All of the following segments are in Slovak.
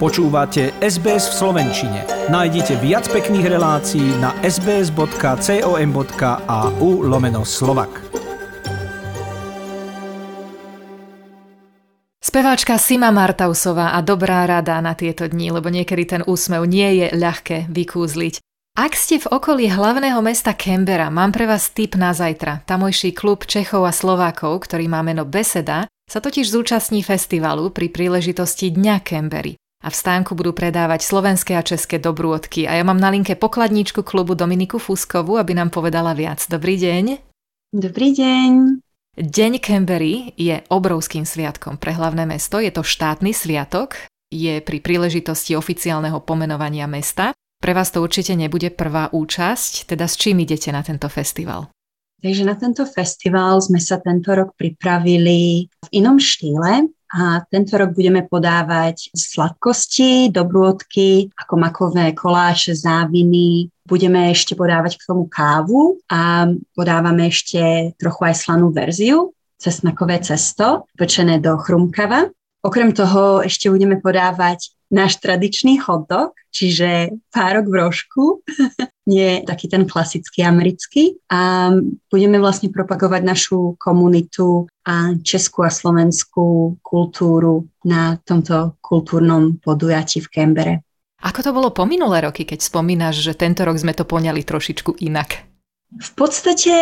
Počúvate SBS v Slovenčine. Nájdite viac pekných relácií na sbs.com.au lomeno slovak. Speváčka Sima Martausová a dobrá rada na tieto dni, lebo niekedy ten úsmev nie je ľahké vykúzliť. Ak ste v okolí hlavného mesta Canberra, mám pre vás tip na zajtra. Tamojší klub Čechov a Slovákov, ktorý má meno Beseda, sa totiž zúčastní festivalu pri príležitosti Dňa Canberry a v stánku budú predávať slovenské a české dobrôdky. A ja mám na linke pokladníčku klubu Dominiku Fuskovu, aby nám povedala viac. Dobrý deň. Dobrý deň. Deň Canberry je obrovským sviatkom pre hlavné mesto. Je to štátny sviatok, je pri príležitosti oficiálneho pomenovania mesta. Pre vás to určite nebude prvá účasť, teda s čím idete na tento festival? Takže na tento festival sme sa tento rok pripravili v inom štýle a tento rok budeme podávať sladkosti, dobrôdky, ako makové koláče, záviny. Budeme ešte podávať k tomu kávu a podávame ešte trochu aj slanú verziu, cesnakové cesto, pečené do chrumkava. Okrem toho ešte budeme podávať náš tradičný hotdog, čiže párok v rožku, nie taký ten klasický americký. A budeme vlastne propagovať našu komunitu a českú a slovenskú kultúru na tomto kultúrnom podujatí v Kembere. Ako to bolo po minulé roky, keď spomínaš, že tento rok sme to poňali trošičku inak? V podstate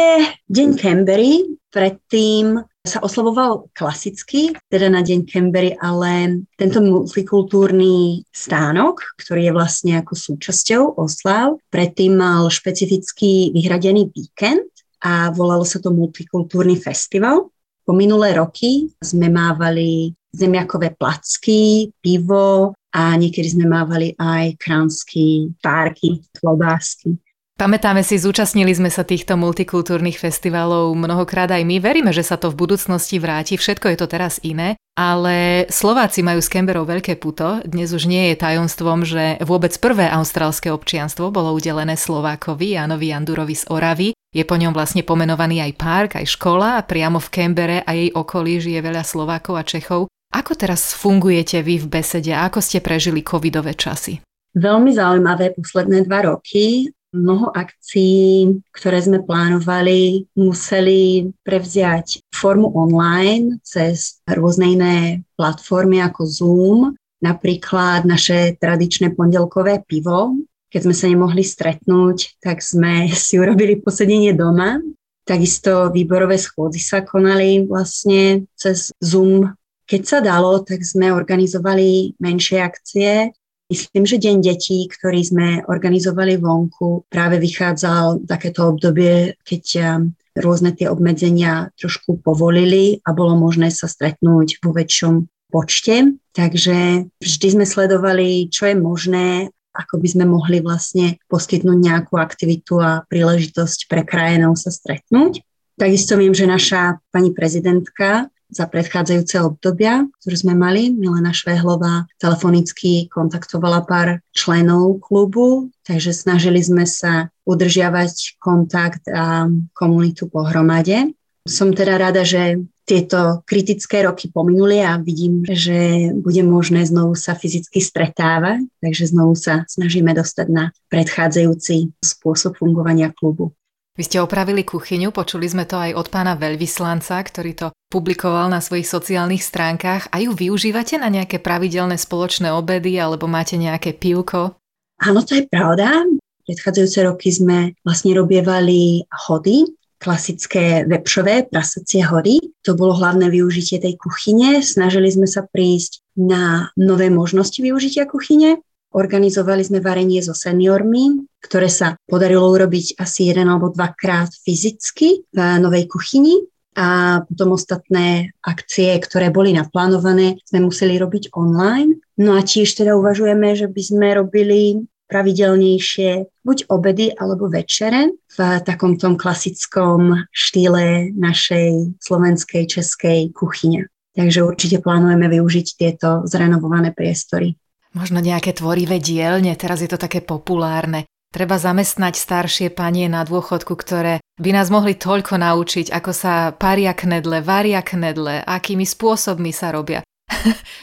Deň Canberry predtým sa oslavoval klasicky, teda na Deň Canberry, ale tento multikultúrny stánok, ktorý je vlastne ako súčasťou oslav, predtým mal špecifický vyhradený víkend a volalo sa to Multikultúrny festival. Po minulé roky sme mávali zemiakové placky, pivo a niekedy sme mávali aj kránsky párky, klobásky. Pamätáme si, zúčastnili sme sa týchto multikultúrnych festivalov mnohokrát aj my. Veríme, že sa to v budúcnosti vráti. Všetko je to teraz iné. Ale Slováci majú s Canberou veľké puto. Dnes už nie je tajomstvom, že vôbec prvé austrálske občianstvo bolo udelené Slovákovi, Janovi Jandurovi z Oravy. Je po ňom vlastne pomenovaný aj park, aj škola a priamo v Canbere a jej okolí žije veľa Slovákov a Čechov. Ako teraz fungujete vy v besede? Ako ste prežili covidové časy? Veľmi zaujímavé posledné dva roky. Mnoho akcií, ktoré sme plánovali, museli prevziať formu online cez rôzne iné platformy ako Zoom, napríklad naše tradičné pondelkové pivo. Keď sme sa nemohli stretnúť, tak sme si urobili posedenie doma. Takisto výborové schôdzy sa konali vlastne cez Zoom. Keď sa dalo, tak sme organizovali menšie akcie, Myslím, že Deň detí, ktorý sme organizovali vonku, práve vychádzal takéto obdobie, keď um, rôzne tie obmedzenia trošku povolili a bolo možné sa stretnúť vo väčšom počte. Takže vždy sme sledovali, čo je možné, ako by sme mohli vlastne poskytnúť nejakú aktivitu a príležitosť pre krajinov sa stretnúť. Takisto viem, že naša pani prezidentka za predchádzajúce obdobia, ktoré sme mali. Milena Švehlová telefonicky kontaktovala pár členov klubu, takže snažili sme sa udržiavať kontakt a komunitu pohromade. Som teda rada, že tieto kritické roky pominuli a vidím, že bude možné znovu sa fyzicky stretávať, takže znovu sa snažíme dostať na predchádzajúci spôsob fungovania klubu. Vy ste opravili kuchyňu, počuli sme to aj od pána veľvyslanca, ktorý to publikoval na svojich sociálnych stránkach. A ju využívate na nejaké pravidelné spoločné obedy alebo máte nejaké pivko? Áno, to je pravda. Predchádzajúce roky sme vlastne robievali hody, klasické vepšové prasacie hody. To bolo hlavné využitie tej kuchyne. Snažili sme sa prísť na nové možnosti využitia kuchyne. Organizovali sme varenie so seniormi, ktoré sa podarilo urobiť asi jeden alebo dvakrát fyzicky v novej kuchyni a potom ostatné akcie, ktoré boli naplánované, sme museli robiť online. No a tiež teda uvažujeme, že by sme robili pravidelnejšie buď obedy alebo večere v takom tom klasickom štýle našej slovenskej, českej kuchyne. Takže určite plánujeme využiť tieto zrenovované priestory. Možno nejaké tvorivé dielne, teraz je to také populárne. Treba zamestnať staršie panie na dôchodku, ktoré by nás mohli toľko naučiť, ako sa paria knedle, varia knedle, akými spôsobmi sa robia.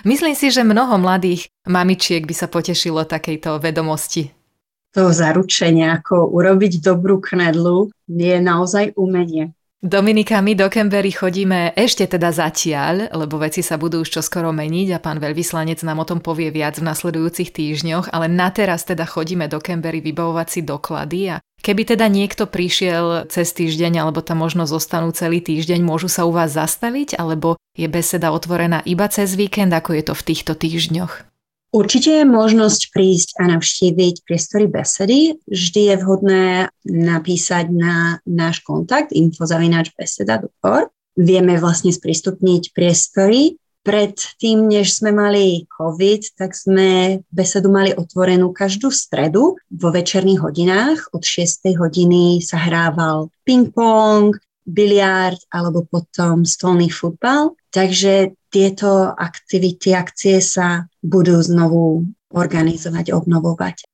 Myslím si, že mnoho mladých mamičiek by sa potešilo takejto vedomosti. To zaručenie, ako urobiť dobrú knedlu, je naozaj umenie. Dominika, my do Kembery chodíme ešte teda zatiaľ, lebo veci sa budú už čoskoro meniť a pán veľvyslanec nám o tom povie viac v nasledujúcich týždňoch, ale na teraz teda chodíme do Kembery vybavovať si doklady a keby teda niekto prišiel cez týždeň alebo tam možno zostanú celý týždeň, môžu sa u vás zastaviť alebo je beseda otvorená iba cez víkend, ako je to v týchto týždňoch? Určite je možnosť prísť a navštíviť priestory besedy. Vždy je vhodné napísať na náš kontakt infozavinačbeseda.org. Vieme vlastne sprístupniť priestory. Pred tým, než sme mali COVID, tak sme besedu mali otvorenú každú stredu vo večerných hodinách. Od 6. hodiny sa hrával ping-pong, biliard alebo potom stolný futbal. Takže tieto aktivity, akcie sa budú znovu organizovať, obnovovať.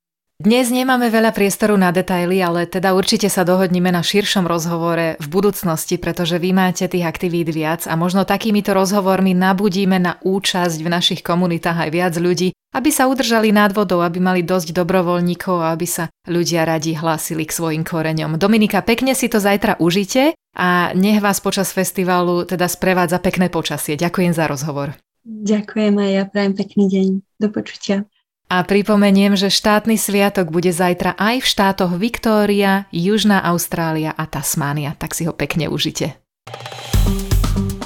Dnes nemáme veľa priestoru na detaily, ale teda určite sa dohodneme na širšom rozhovore v budúcnosti, pretože vy máte tých aktivít viac a možno takýmito rozhovormi nabudíme na účasť v našich komunitách aj viac ľudí, aby sa udržali nad vodou, aby mali dosť dobrovoľníkov a aby sa ľudia radi hlásili k svojim koreňom. Dominika, pekne si to zajtra užite a nech vás počas festivalu teda sprevádza pekné počasie. Ďakujem za rozhovor. Ďakujem aj ja, prajem pekný deň. Do počutia. A pripomeniem, že štátny sviatok bude zajtra aj v štátoch Viktória, Južná Austrália a Tasmánia. Tak si ho pekne užite.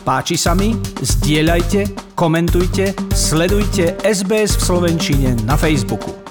Páči sa mi? Zdieľajte, komentujte, sledujte SBS v Slovenčine na Facebooku.